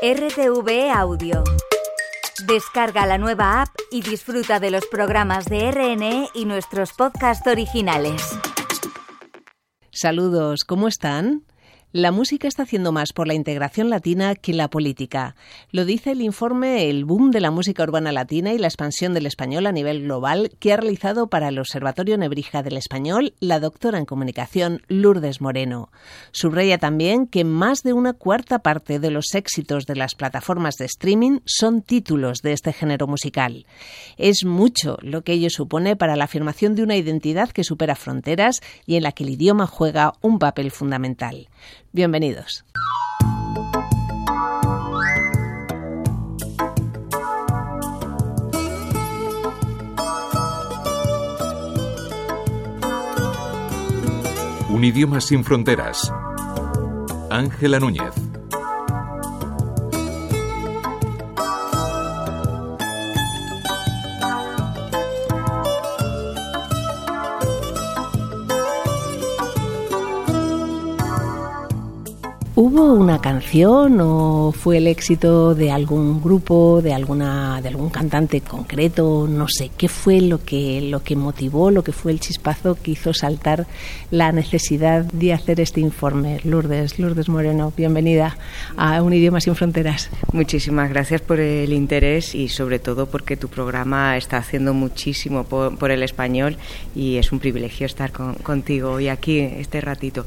RTV Audio. Descarga la nueva app y disfruta de los programas de RNE y nuestros podcasts originales. Saludos, ¿cómo están? La música está haciendo más por la integración latina que la política. Lo dice el informe El boom de la música urbana latina y la expansión del español a nivel global que ha realizado para el Observatorio Nebrija del Español la doctora en comunicación Lourdes Moreno. Subraya también que más de una cuarta parte de los éxitos de las plataformas de streaming son títulos de este género musical. Es mucho lo que ello supone para la afirmación de una identidad que supera fronteras y en la que el idioma juega un papel fundamental. Bienvenidos. Un idioma sin fronteras. Ángela Núñez. Una canción o fue el éxito de algún grupo, de alguna, de algún cantante concreto? No sé, ¿qué fue lo que, lo que motivó, lo que fue el chispazo que hizo saltar la necesidad de hacer este informe? Lourdes, Lourdes Moreno, bienvenida a Un Idioma Sin Fronteras. Muchísimas gracias por el interés y sobre todo porque tu programa está haciendo muchísimo por, el español y es un privilegio estar contigo hoy aquí este ratito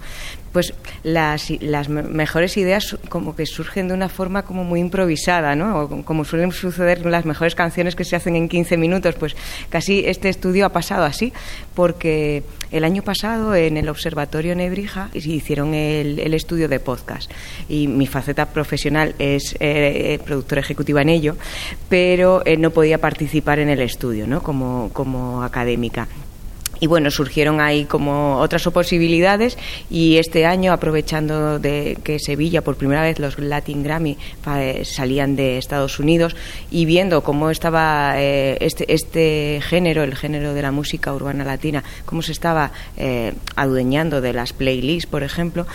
pues las, las mejores ideas como que surgen de una forma como muy improvisada, ¿no? O como suelen suceder las mejores canciones que se hacen en 15 minutos, pues casi este estudio ha pasado así, porque el año pasado en el Observatorio Nebrija hicieron el, estudio de podcast y mi faceta profesional es eh, productora ejecutiva en ello, pero eh, no podía participar en el estudio, ¿no? Como, como académica. Y bueno, surgieron ahí como otras posibilidades y este año, aprovechando de que Sevilla, por primera vez los Latin Grammy eh, salían de Estados Unidos y viendo cómo estaba eh, este, este género, el género de la música urbana latina, cómo se estaba eh, adueñando de las playlists, por ejemplo,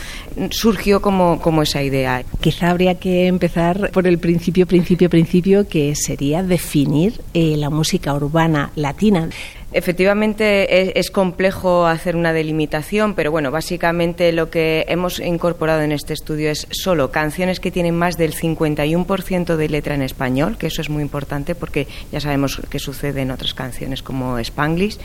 surgió como, como esa idea. Quizá habría que empezar por el principio, principio, principio, que sería definir la música urbana latina. Efectivamente es, complejo hacer una delimitación, pero bueno, básicamente lo que hemos incorporado en este estudio es solo canciones que tienen más del 51% de letra en español, que eso es muy importante porque ya sabemos que sucede en otras canciones como Spanglish,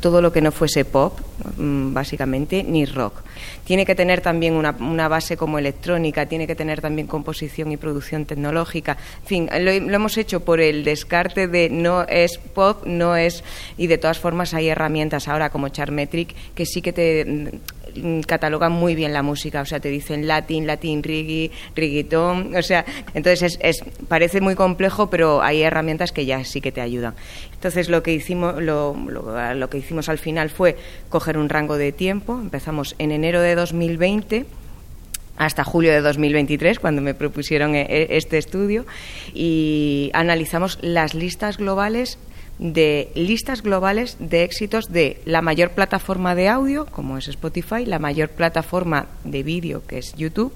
todo lo que no fuese pop, mm, básicamente, ni rock. Tiene que tener también una, base como electrónica, tiene que tener también composición y producción tecnológica. En fin, lo, hemos hecho por el descarte de no es pop, no es. Y de todas formas, hay herramientas ahora como Charmetric que sí que te Mm, catalogan muy bien la música, o sea, te dicen latín, latín, reggae, reggaetón, o sea, entonces es, parece muy complejo, pero hay herramientas que ya sí que te ayudan. Entonces lo que hicimos, lo, lo, que hicimos al final fue coger un rango de tiempo, empezamos en enero de 2020 hasta julio de 2023, cuando me propusieron e, e, este estudio, y analizamos las listas globales de listas globales de éxitos de la mayor plataforma de audio, como es Spotify, la mayor plataforma de vídeo, que es YouTube,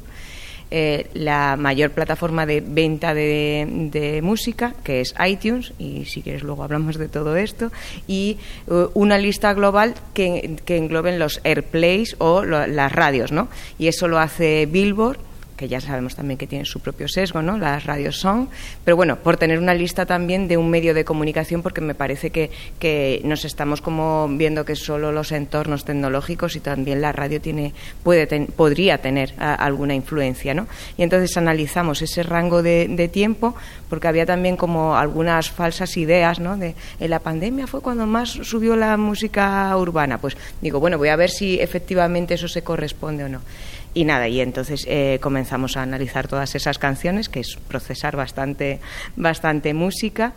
eh, la mayor plataforma de venta de, música, que es iTunes, y si quieres luego hablamos de todo esto, y eh, una lista global que, que engloben los airplays o las radios, ¿no? Y eso lo hace Billboard que ya sabemos también que tienen su propio sesgo, ¿no? Las radios son, pero bueno, por tener una lista también de un medio de comunicación, porque me parece que, que nos estamos como viendo que solo los entornos tecnológicos y también la radio tiene, puede podría tener alguna influencia, ¿no? Y entonces analizamos ese rango de, de, tiempo, porque había también como algunas falsas ideas, ¿no? De en la pandemia fue cuando más subió la música urbana. Pues digo, bueno, voy a ver si efectivamente eso se corresponde o no. Y nada, y entonces eh, comenzamos a analizar todas esas canciones, que es procesar bastante, bastante música,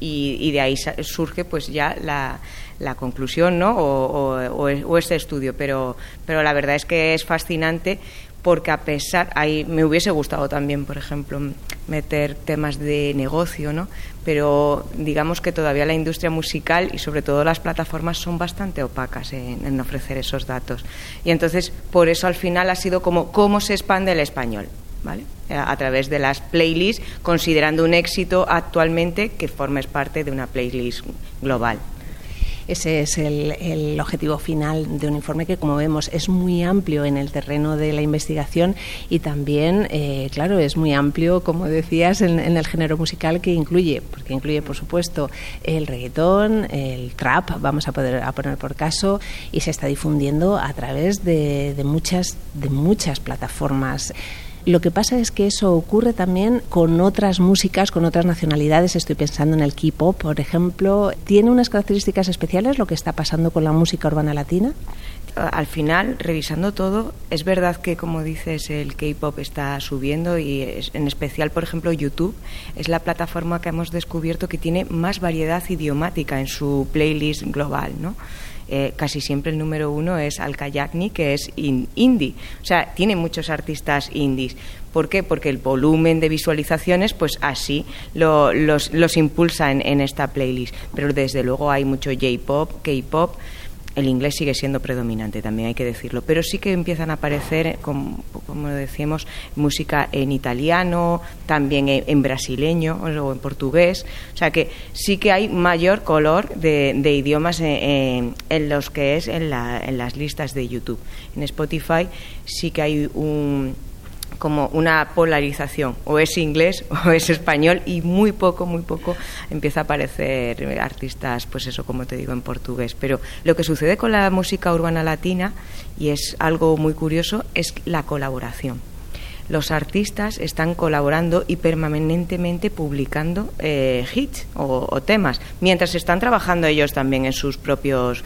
y, de ahí surge pues ya la, la conclusión, ¿no? O, o, este estudio. Pero, pero la verdad es que es fascinante porque a pesar, ahí me hubiese gustado también, por ejemplo, meter temas de negocio, ¿no? Pero digamos que todavía la industria musical y sobre todo las plataformas son bastante opacas en, ofrecer esos datos. Y entonces, por eso al final ha sido como cómo se expande el español. ¿vale? A través de las playlists, considerando un éxito actualmente que formes parte de una playlist global. Ese es el, objetivo final de un informe que, como vemos, es muy amplio en el terreno de la investigación y también, eh, claro, es muy amplio, como decías, en, el género musical que incluye, porque incluye, por supuesto, el reggaetón, el trap, vamos a, poder, a poner por caso, y se está difundiendo a través de, de muchas, de muchas plataformas. Lo que pasa es que eso ocurre también con otras músicas, con otras nacionalidades. Estoy pensando en el K-pop, por ejemplo. ¿Tiene unas características especiales lo que está pasando con la música urbana latina? al final, revisando todo, es verdad que, como dices, el K-pop está subiendo y en especial, por ejemplo, YouTube es la plataforma que hemos descubierto que tiene más variedad idiomática en su playlist global, ¿no? Eh, casi siempre el número uno es Al Kayakni, que es indie. O sea, tiene muchos artistas indies. ¿Por qué? Porque el volumen de visualizaciones, pues así los, los impulsa en, en esta playlist. Pero desde luego hay mucho J-pop, K-pop el inglés sigue siendo predominante, también hay que decirlo, pero sí que empiezan a aparecer, como, decíamos, música en italiano, también en, brasileño o en portugués, o sea que sí que hay mayor color de, idiomas en, en, los que es en, la, en las listas de YouTube. En Spotify sí que hay un como una polarización, o es inglés o es español y muy poco, muy poco empieza a aparecer artistas, pues eso como te digo en portugués. Pero lo que sucede con la música urbana latina, y es algo muy curioso, es la colaboración. Los artistas están colaborando y permanentemente publicando eh, hits o, o, temas, mientras están trabajando ellos también en sus propios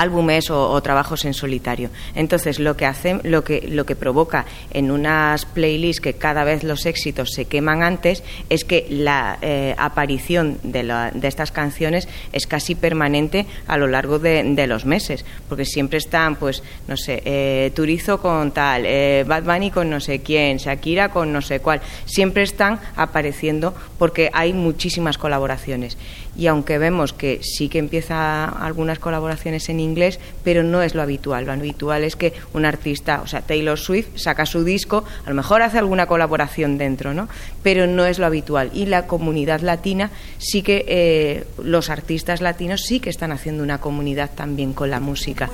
álbumes o, trabajos en solitario. Entonces, lo que hace, lo que lo que provoca en unas playlists que cada vez los éxitos se queman antes es que la eh, aparición de, de, estas canciones es casi permanente a lo largo de, los meses, porque siempre están, pues, no sé, eh, Turizo con tal, eh, Bad Bunny con no sé quién, Shakira con no sé cuál, siempre están apareciendo porque hay muchísimas colaboraciones y aunque vemos que sí que empieza algunas colaboraciones en inglés, pero no es lo habitual. Lo habitual es que un artista, o sea, Taylor Swift saca su disco, a lo mejor hace alguna colaboración dentro, ¿no? Pero no es lo habitual. Y la comunidad latina sí que eh, los artistas latinos sí que están haciendo una comunidad también con la música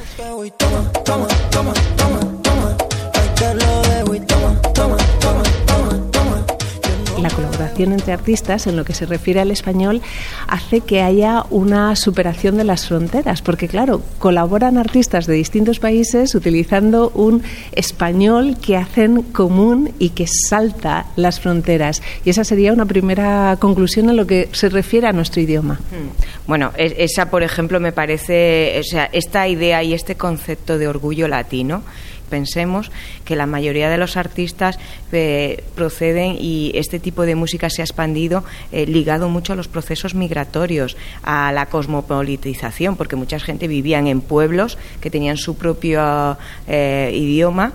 la colaboración entre artistas en lo que se refiere al español hace que haya una superación de las fronteras, porque claro, colaboran artistas de distintos países utilizando un español que hacen común y que salta las fronteras. Y esa sería una primera conclusión en lo que se refiere a nuestro idioma. Hmm. Bueno, esa, por ejemplo, me parece, o sea, esta idea y este concepto de orgullo latino pensemos que la mayoría de los artistas eh, proceden y este tipo de música se ha expandido eh, ligado mucho a los procesos migratorios, a la cosmopolitización, porque mucha gente vivía en pueblos que tenían su propio eh, idioma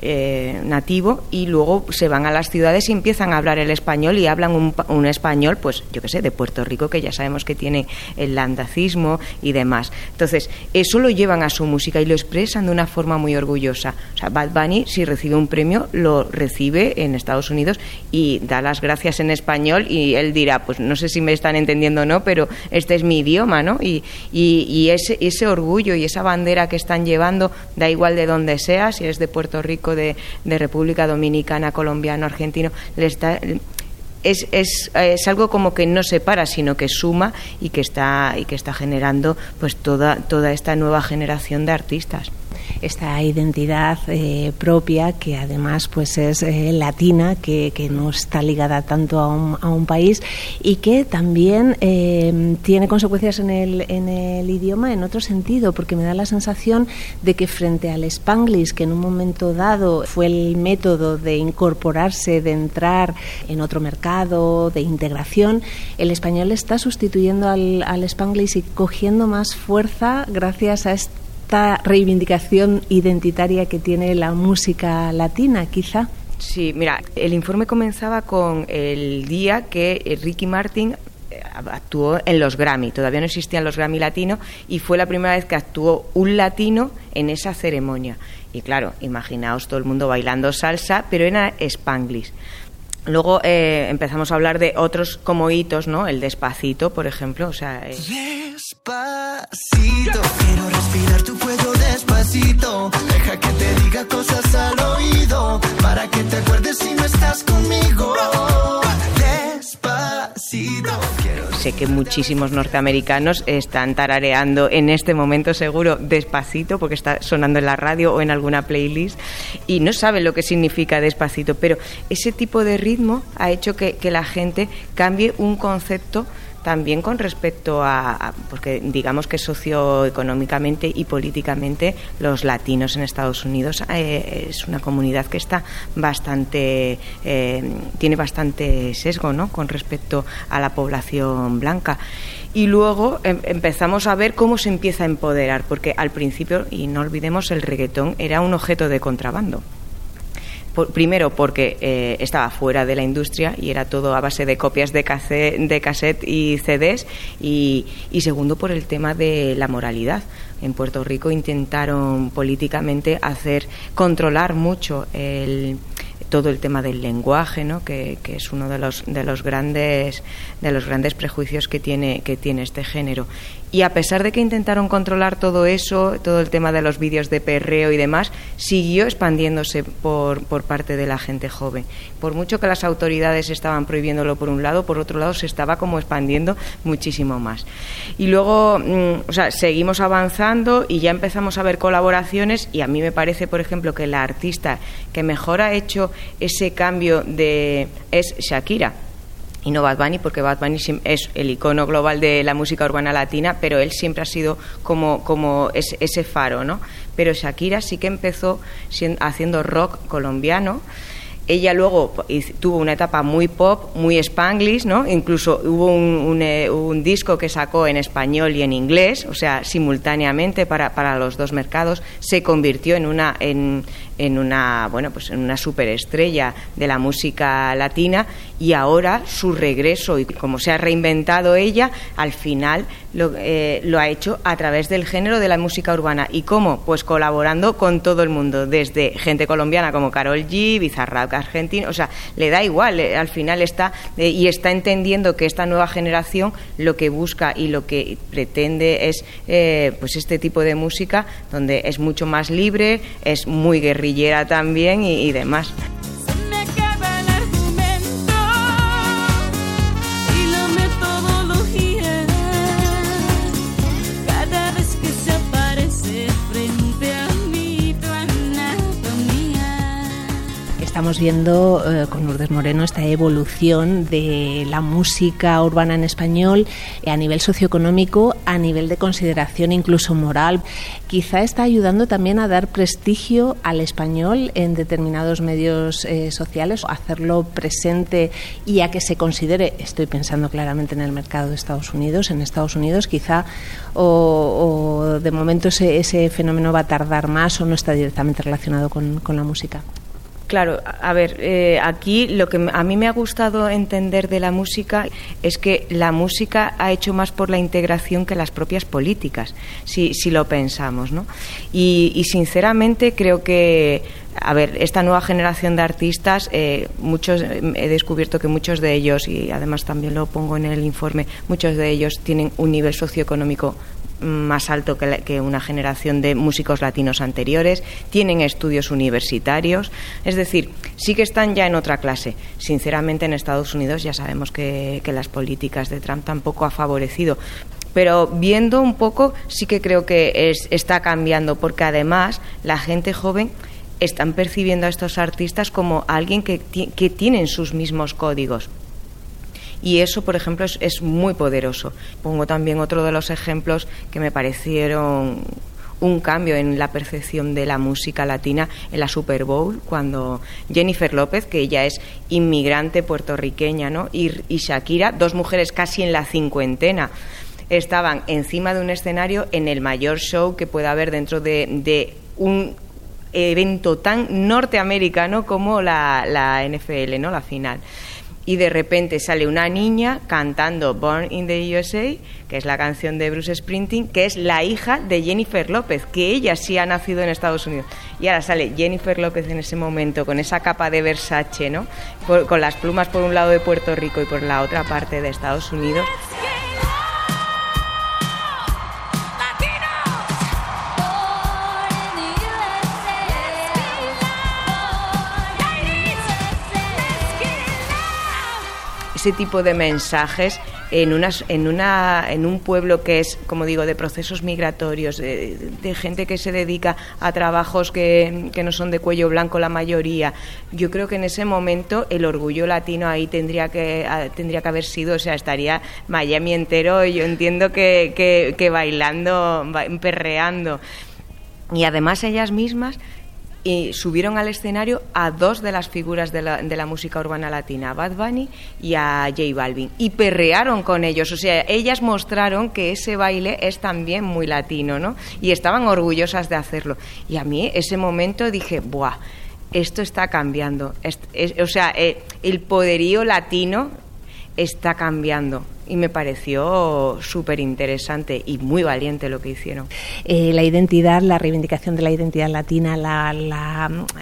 eh, nativo y luego se van a las ciudades y empiezan a hablar el español y hablan un, español, pues yo qué sé, de Puerto Rico, que ya sabemos que tiene el landacismo y demás. Entonces, eso lo llevan a su música y lo expresan de una forma muy orgullosa. O sea, Bad Bunny, si recibe un premio, lo recibe en Estados Unidos y da las gracias en español y él dirá, pues no sé si me están entendiendo o no, pero este es mi idioma, ¿no? Y, y, ese, ese orgullo y esa bandera que están llevando, da igual de donde sea, si es de Puerto Rico, de, República Dominicana, colombiano, argentino, es, es, es, algo como que no separa, sino que suma y que está, y que está generando pues toda, toda esta nueva generación de artistas esta identidad eh, propia que además pues es eh, latina, que, no está ligada tanto a un, a un país y que también eh, tiene consecuencias en el, en el idioma en otro sentido, porque me da la sensación de que frente al spanglish, que en un momento dado fue el método de incorporarse, de entrar en otro mercado, de integración, el español está sustituyendo al, al spanglish y cogiendo más fuerza gracias a este esta reivindicación identitaria que tiene la música latina, quizá. Sí, mira, el informe comenzaba con el día que Ricky Martin eh, actuó en los Grammy. Todavía no existían los Grammy Latino y fue la primera vez que actuó un latino en esa ceremonia. Y claro, imaginaos todo el mundo bailando salsa, pero era Spanglish. Luego eh, empezamos a hablar de otros como hitos, ¿no? El despacito, por ejemplo. O sea, eh. Despacito, quiero respirar tu cuello despacito. Deja que te diga cosas al oído para que te acuerdes si no estás conmigo. Sé que muchísimos norteamericanos están tarareando en este momento seguro despacito porque está sonando en la radio o en alguna playlist y no saben lo que significa despacito, pero ese tipo de ritmo ha hecho que, que la gente cambie un concepto también con respecto a, porque digamos que socioeconómicamente y políticamente los latinos en Estados Unidos eh, es una comunidad que está bastante, eh, tiene bastante sesgo ¿no? con respecto a la población blanca. Y luego em, empezamos a ver cómo se empieza a empoderar, porque al principio, y no olvidemos, el reggaetón era un objeto de contrabando primero porque eh, estaba fuera de la industria y era todo a base de copias de cassette, de cassette y CDs y segundo por el tema de la moralidad. En Puerto Rico intentaron políticamente hacer controlar mucho el, todo el tema del lenguaje, ¿no? que, que, es uno de los, de los grandes de los grandes prejuicios que tiene que tiene este género y a pesar de que intentaron controlar todo eso, todo el tema de los vídeos de perreo y demás, siguió expandiéndose por, por parte de la gente joven. Por mucho que las autoridades estaban prohibiéndolo por un lado, por otro lado se estaba como expandiendo muchísimo más. Y luego, mm, o sea, seguimos avanzando y ya empezamos a ver colaboraciones y a mí me parece, por ejemplo, que la artista que mejor ha hecho ese cambio de es Shakira y no Bad Bunny, porque Bad Bunny es el icono global de la música urbana latina, pero él siempre ha sido como, como ese, faro, ¿no? Pero Shakira sí que empezó haciendo rock colombiano. Ella luego tuvo una etapa muy pop, muy spanglish, ¿no? Incluso hubo un, eh, un, disco que sacó en español y en inglés, o sea, simultáneamente para, para los dos mercados. Se convirtió en una, en, en una, bueno, pues en una superestrella de la música latina y ahora su regreso y como se ha reinventado ella, al final lo, eh, lo ha hecho a través del género de la música urbana. ¿Y cómo? Pues colaborando con todo el mundo, desde gente colombiana como Carol G, Bizarrap argentino, o sea, le da igual, eh, al final está eh, y está entendiendo que esta nueva generación lo que busca y lo que pretende es pues este tipo de música donde es mucho más libre, es muy guerrero también y demás. Estamos viendo eh, con Lourdes Moreno esta evolución de la música urbana en español eh, a nivel socioeconómico, a nivel de consideración incluso moral. Quizá está ayudando también a dar prestigio al español en determinados medios eh, sociales, hacerlo presente y a que se considere, estoy pensando claramente en el mercado de Estados Unidos, en Estados Unidos quizá o, de momento ese, ese, fenómeno va a tardar más o no está directamente relacionado con la música. Claro, a ver, eh, aquí lo que a mí me ha gustado entender de la música es que la música ha hecho más por la integración que las propias políticas, si, si lo pensamos, ¿no? Y, sinceramente creo que, a ver, esta nueva generación de artistas, eh, muchos he descubierto que muchos de ellos, y además también lo pongo en el informe, muchos de ellos tienen un nivel socioeconómico más alto que, una generación de músicos latinos anteriores, tienen estudios universitarios, es decir, sí que están ya en otra clase. Sinceramente, en Estados Unidos ya sabemos que, las políticas de Trump tampoco ha favorecido, pero viendo un poco sí que creo que está cambiando, porque además la gente joven están percibiendo a estos artistas como alguien que, que tienen sus mismos códigos y eso, por ejemplo, es, muy poderoso. Pongo también otro de los ejemplos que me parecieron un cambio en la percepción de la música latina en la Super Bowl, cuando Jennifer López, que ella es inmigrante puertorriqueña, ¿no? y, Shakira, dos mujeres casi en la cincuentena, estaban encima de un escenario en el mayor show que pueda haber dentro de, un evento tan norteamericano como la, la NFL, ¿no? La final y de repente sale una niña cantando Born in the USA, que es la canción de Bruce Springsteen, que es la hija de Jennifer López, que ella sí ha nacido en Estados Unidos. Y ahora sale Jennifer López en ese momento con esa capa de Versace, ¿no? con las plumas por un lado de Puerto Rico y por la otra parte de Estados Unidos. Ese tipo de mensajes en, en, una, en un pueblo que es, como digo, de procesos migratorios, de, gente que se dedica a trabajos que, que, no son de cuello blanco la mayoría. Yo creo que en ese momento el orgullo latino ahí tendría que, tendría que haber sido, o sea, estaría Miami entero, yo entiendo que, que, que bailando, perreando. Y además ellas mismas y subieron al escenario a dos de las figuras de la, de la, música urbana latina, a Bad Bunny y a J Balvin, y perrearon con ellos. O sea, ellas mostraron que ese baile es también muy latino, ¿no? Y estaban orgullosas de hacerlo. Y a mí ese momento dije, ¡buah! Esto está cambiando. o sea, eh, el poderío latino está cambiando y me pareció súper interesante y muy valiente lo que hicieron. Eh, la identidad, la reivindicación de la identidad latina,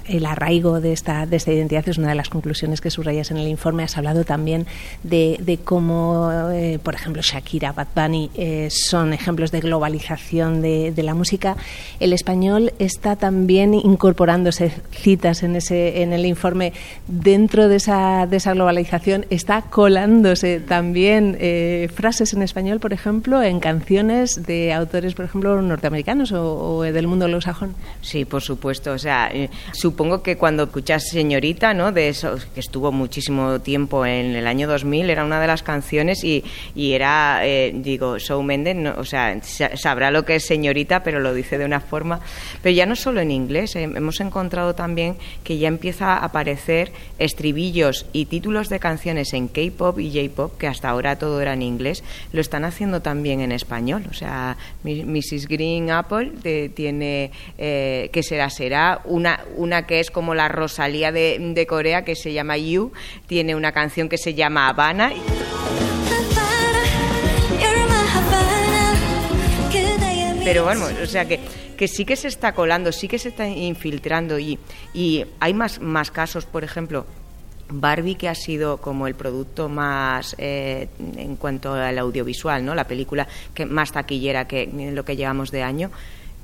el arraigo de esta, de esta identidad es una de las conclusiones que subrayas en el informe. Has hablado también de, cómo, eh, por ejemplo, Shakira, Bad Bunny eh, son ejemplos de globalización de, la música. El español está también incorporándose citas en, ese, en el informe dentro de esa, de esa globalización, está colándose también. Eh, frases en español, por ejemplo, en canciones de autores, por ejemplo, norteamericanos o, del mundo anglosajón? Sí, por supuesto. O sea, eh, supongo que cuando escuchas Señorita, ¿no? De eso, que estuvo muchísimo tiempo en el año 2000, era una de las canciones y, y era, eh, digo, Show Mendes, o sea, sabrá lo que es Señorita, pero lo dice de una forma. Pero ya no solo en inglés, hemos encontrado también que ya empieza a aparecer estribillos y títulos de canciones en K-pop y J-pop, que hasta ahora todo en inglés, lo están haciendo también en español. O sea, Mrs. Green Apple tiene, eh, que será, será, una, una que es como la Rosalía de, de Corea, que se llama You, tiene una canción que se llama Habana. Pero bueno, o sea que, que sí que se está colando, sí que se está infiltrando y, y hay más, más casos, por ejemplo, Barbie, que ha sido como el producto más, eh, en cuanto al audiovisual, ¿no? la película que más taquillera que lo que llevamos de año,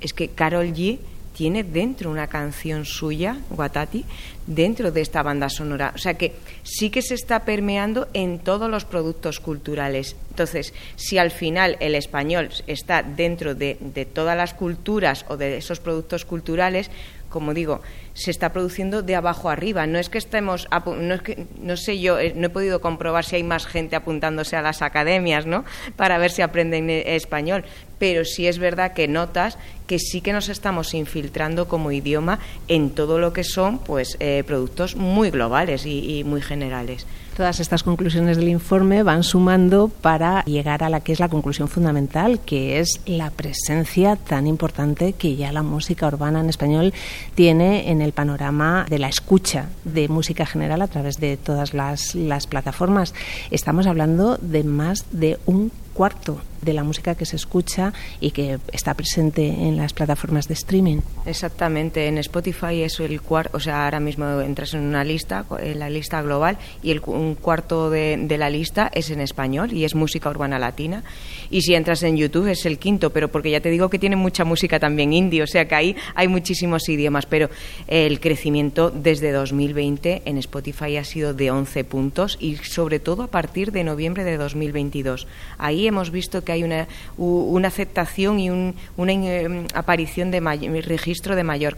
es que Carol G tiene dentro una canción suya, Guatati, dentro de esta banda sonora. O sea que sí que se está permeando en todos los productos culturales. Entonces, si al final el español está dentro de, de todas las culturas o de esos productos culturales, como digo, se está produciendo de abajo arriba. No es que estemos, no es que, no sé yo, eh, no he podido comprobar si hay más gente apuntándose a las academias, ¿no? Para ver si aprenden e-, español. Pero sí es verdad que notas que sí que nos estamos infiltrando como idioma en todo lo que son, pues, eh, productos muy globales y muy generales. Todas estas conclusiones del informe van sumando para llegar a la que es la conclusión fundamental, que es la presencia tan importante que ya la música urbana en español tiene en el panorama de la escucha de música general a través de todas las, las plataformas. Estamos hablando de más de un cuarto de la música que se escucha y que está presente en las plataformas de streaming. Exactamente, en Spotify es el cuarto, o sea, ahora mismo entras en una lista, en la lista global, y el, un cuarto de, la lista es en español y es música urbana latina. Y si entras en YouTube es el quinto, pero porque ya te digo que tiene mucha música también indie, o sea que ahí hay muchísimos idiomas, pero el crecimiento desde 2020 en Spotify ha sido de 11 puntos y sobre todo a partir de noviembre de 2022. Ahí hemos visto que hay una, una aceptación y un, una eh, aparición de registro de mayor,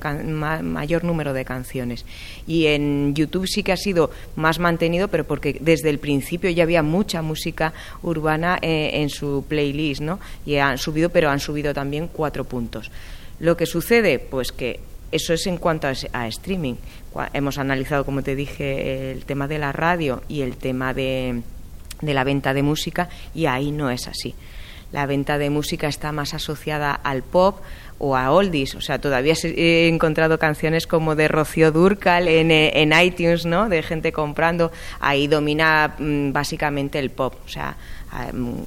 mayor número de canciones. Y en YouTube sí que ha sido más mantenido, pero porque desde el principio ya había mucha música urbana eh, en su playlist, ¿no? Y han subido, pero han subido también cuatro puntos. Lo que sucede, pues que eso es en cuanto a, streaming. Hemos analizado, como te dije, el tema de la radio y el tema de de la venta de música y ahí no es así. La venta de música está más asociada al pop o a oldies. O sea, todavía he encontrado canciones como de Rocío Durcal en, iTunes, ¿no? De gente comprando. Ahí domina mm, básicamente el pop. O sea,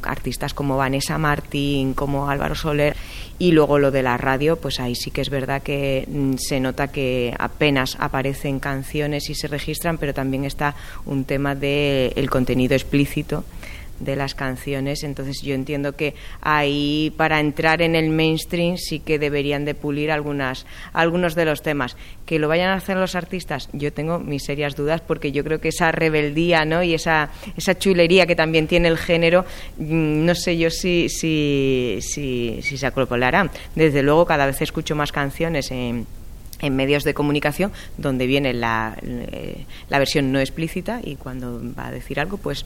artistas como Vanessa Martín, como Álvaro Soler. Y luego lo de la radio, pues ahí sí que es verdad que mm, se nota que apenas aparecen canciones y se registran, pero también está un tema del el contenido explícito de las canciones. Entonces yo entiendo que ahí para entrar en el mainstream sí que deberían de pulir algunas, algunos de los temas. Que lo vayan a hacer los artistas, yo tengo mis serias dudas porque yo creo que esa rebeldía ¿no? y esa, esa chulería que también tiene el género, mm, no sé yo si, si, si, si se acropolarán. Desde luego cada vez escucho más canciones en en medios de comunicación donde viene la, eh, la versión no explícita y cuando va a decir algo pues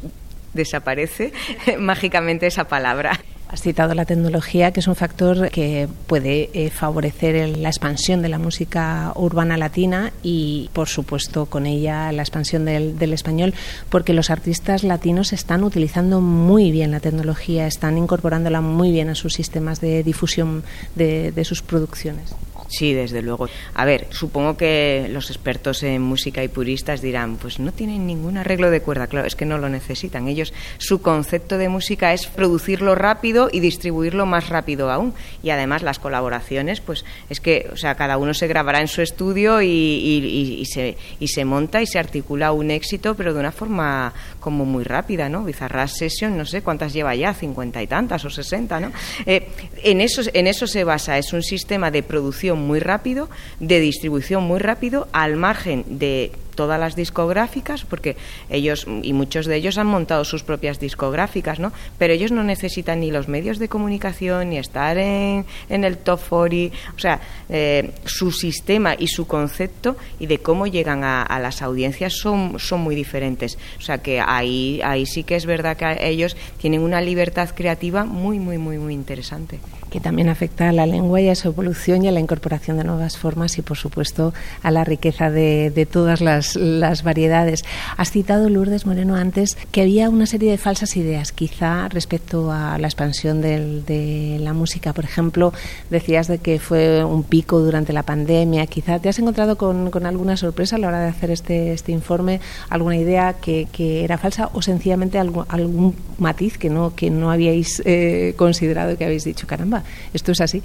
desaparece mágicamente esa palabra. Has citado la tecnología, que es un factor que puede eh, favorecer la expansión de la música urbana latina y, por supuesto, con ella la expansión del, español, porque los artistas latinos están utilizando muy bien la tecnología, están incorporándola muy bien a sus sistemas de difusión de sus producciones. Sí, desde luego. A ver, supongo que los expertos en música y puristas dirán, pues no tienen ningún arreglo de cuerda. Claro, es que no lo necesitan. Ellos, su concepto de música es producirlo rápido y distribuirlo más rápido aún. Y además las colaboraciones, pues es que, o sea, cada uno se grabará en su estudio y, se, y se monta y se articula un éxito, pero de una forma como muy rápida, ¿no? Bizarra Session, no sé cuántas lleva ya, cincuenta y tantas o sesenta, ¿no? Eh, en, eso, en eso se basa, es un sistema de producción muy rápido, de distribución muy rápido, al margen de todas las discográficas, porque ellos y muchos de ellos han montado sus propias discográficas, ¿no? Pero ellos no necesitan ni los medios de comunicación ni estar en, en el top 40, o sea, eh, su sistema y su concepto y de cómo llegan a, a, las audiencias son, son muy diferentes. O sea que ahí, ahí sí que es verdad que ellos tienen una libertad creativa muy, muy, muy, muy interesante que también afecta a la lengua y a su evolución y a la incorporación de nuevas formas y, por supuesto, a la riqueza de, de todas las, las, variedades. Has citado, Lourdes Moreno, antes que había una serie de falsas ideas, quizá respecto a la expansión del, de la música. Por ejemplo, decías de que fue un pico durante la pandemia. Quizá te has encontrado con, con alguna sorpresa a la hora de hacer este, este informe, alguna idea que, que era falsa o sencillamente algún, algún matiz que no, que no habíais eh, considerado que habéis dicho, caramba ¿Esto es así?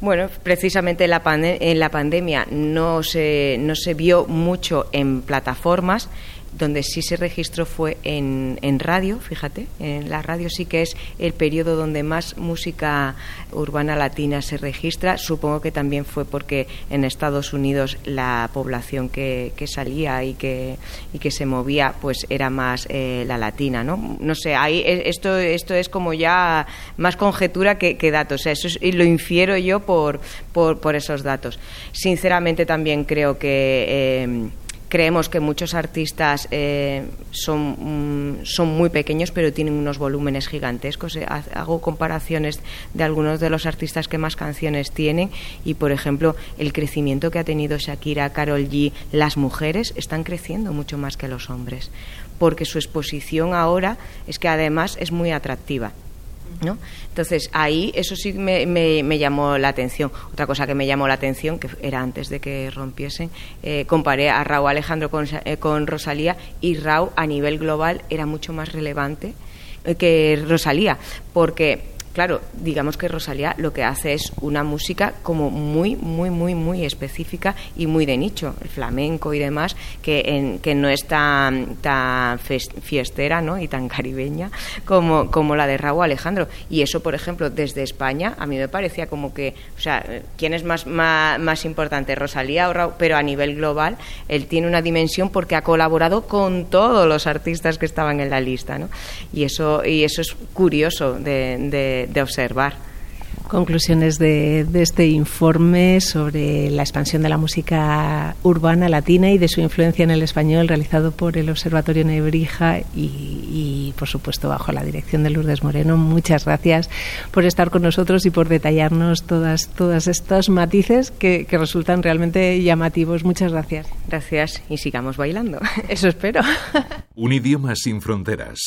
Bueno, precisamente en la, en la pandemia no se, no se vio mucho en plataformas donde sí se registró fue en, en, radio, fíjate, en la radio sí que es el periodo donde más música urbana latina se registra. Supongo que también fue porque en Estados Unidos la población que, que salía y que, y que se movía pues era más eh, la latina, ¿no? No sé, ahí e, esto, esto es como ya más conjetura que, datos, o sea, eso y lo infiero yo por, por, por, esos datos. Sinceramente también creo que... Eh, Creemos que muchos artistas eh, son, mm, son muy pequeños, pero tienen unos volúmenes gigantescos. Eh, hago comparaciones de algunos de los artistas que más canciones tienen y, por ejemplo, el crecimiento que ha tenido Shakira, Carol G, las mujeres están creciendo mucho más que los hombres, porque su exposición ahora es que además es muy atractiva. ¿No? Entonces ahí eso sí me, me, llamó la atención. Otra cosa que me llamó la atención, que era antes de que rompiesen, eh, comparé a Raúl Alejandro con, eh, con Rosalía y Raúl a nivel global era mucho más relevante eh, que Rosalía, porque claro, digamos que Rosalía lo que hace es una música como muy, muy, muy, muy específica y muy de nicho, el flamenco y demás, que, en, que no es tan, tan fiestera ¿no? y tan caribeña como, como la de Raúl Alejandro. Y eso, por ejemplo, desde España, a mí me parecía como que, o sea, ¿quién es más, más, más importante, Rosalía o Raúl? Pero a nivel global, él tiene una dimensión porque ha colaborado con todos los artistas que estaban en la lista, ¿no? Y eso, y eso es curioso de de, observar. Conclusiones de, este informe sobre la expansión de la música urbana latina y de su influencia en el español realizado por el Observatorio Nebrija y, por supuesto, bajo la dirección de Lourdes Moreno. Muchas gracias por estar con nosotros y por detallarnos todas, todas estos matices que, que resultan realmente llamativos. Muchas gracias. Gracias y sigamos bailando. Eso espero. Un idioma sin fronteras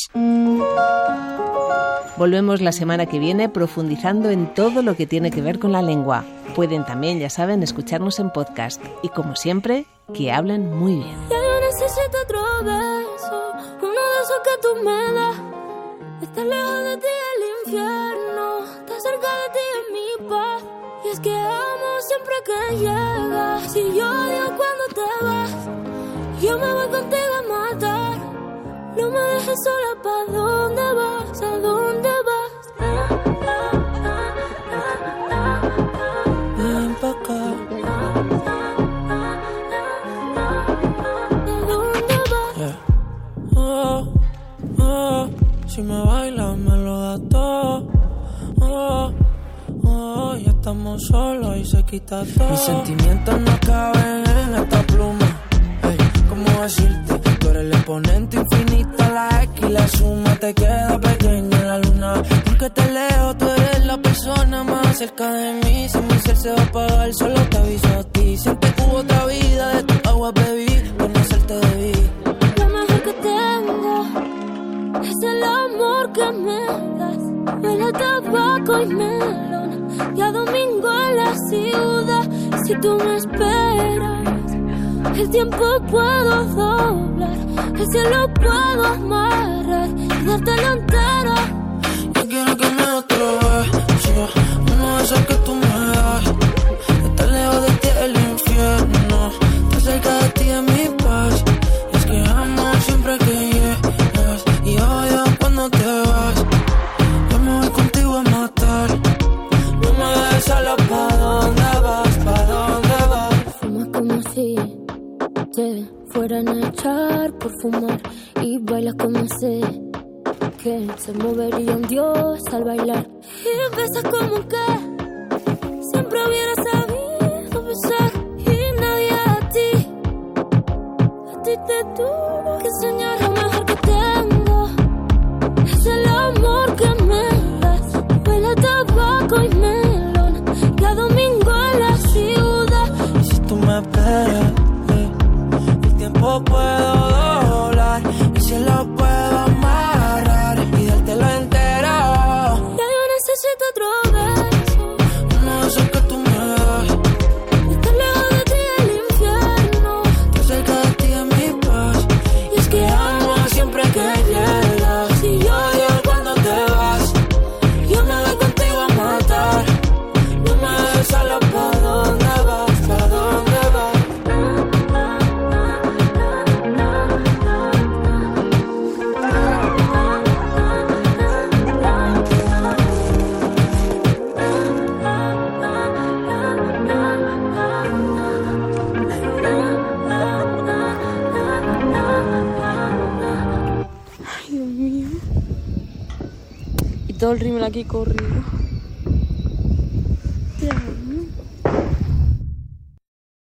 Volvemos la semana que viene profundizando en todo lo que tiene que ver con la lengua. Pueden también, ya saben, escucharnos en podcast y como siempre, que hablen muy bien. Ya yo necesito otro beso, uno de esos que tú me das. Estar lejos de ti el infierno, estar cerca de ti es mi paz. Y es que amo siempre que llegas. Si yo odio cuando te vas, yo me voy contigo a matar. No me dejes sola, ¿pa' dónde vas? ¿A dónde si me bailas me lo da todo. Oh, oh, ya estamos solos y se quita todo. Mis sentimientos no caben en esta pluma. Hey, ¿cómo decirte? Tú eres el exponente infinito, la X y la suma te queda pequeña en la luna. Porque te leo, tú eres la persona más cerca de mí. Si mi ser se va a apagar, solo te aviso a ti. Siempre hubo otra vida, de tu agua bebí, conocerte debí. Lo mejor que tengo es el amor que me das. Huele a tabaco y melón. Y a domingo en la ciudad. Si tú me esperas, el tiempo puedo doblar. El cielo puedo amarrar y dártelo entero. Yo quiero que me beso, uno de esos que tú me aquí corrido.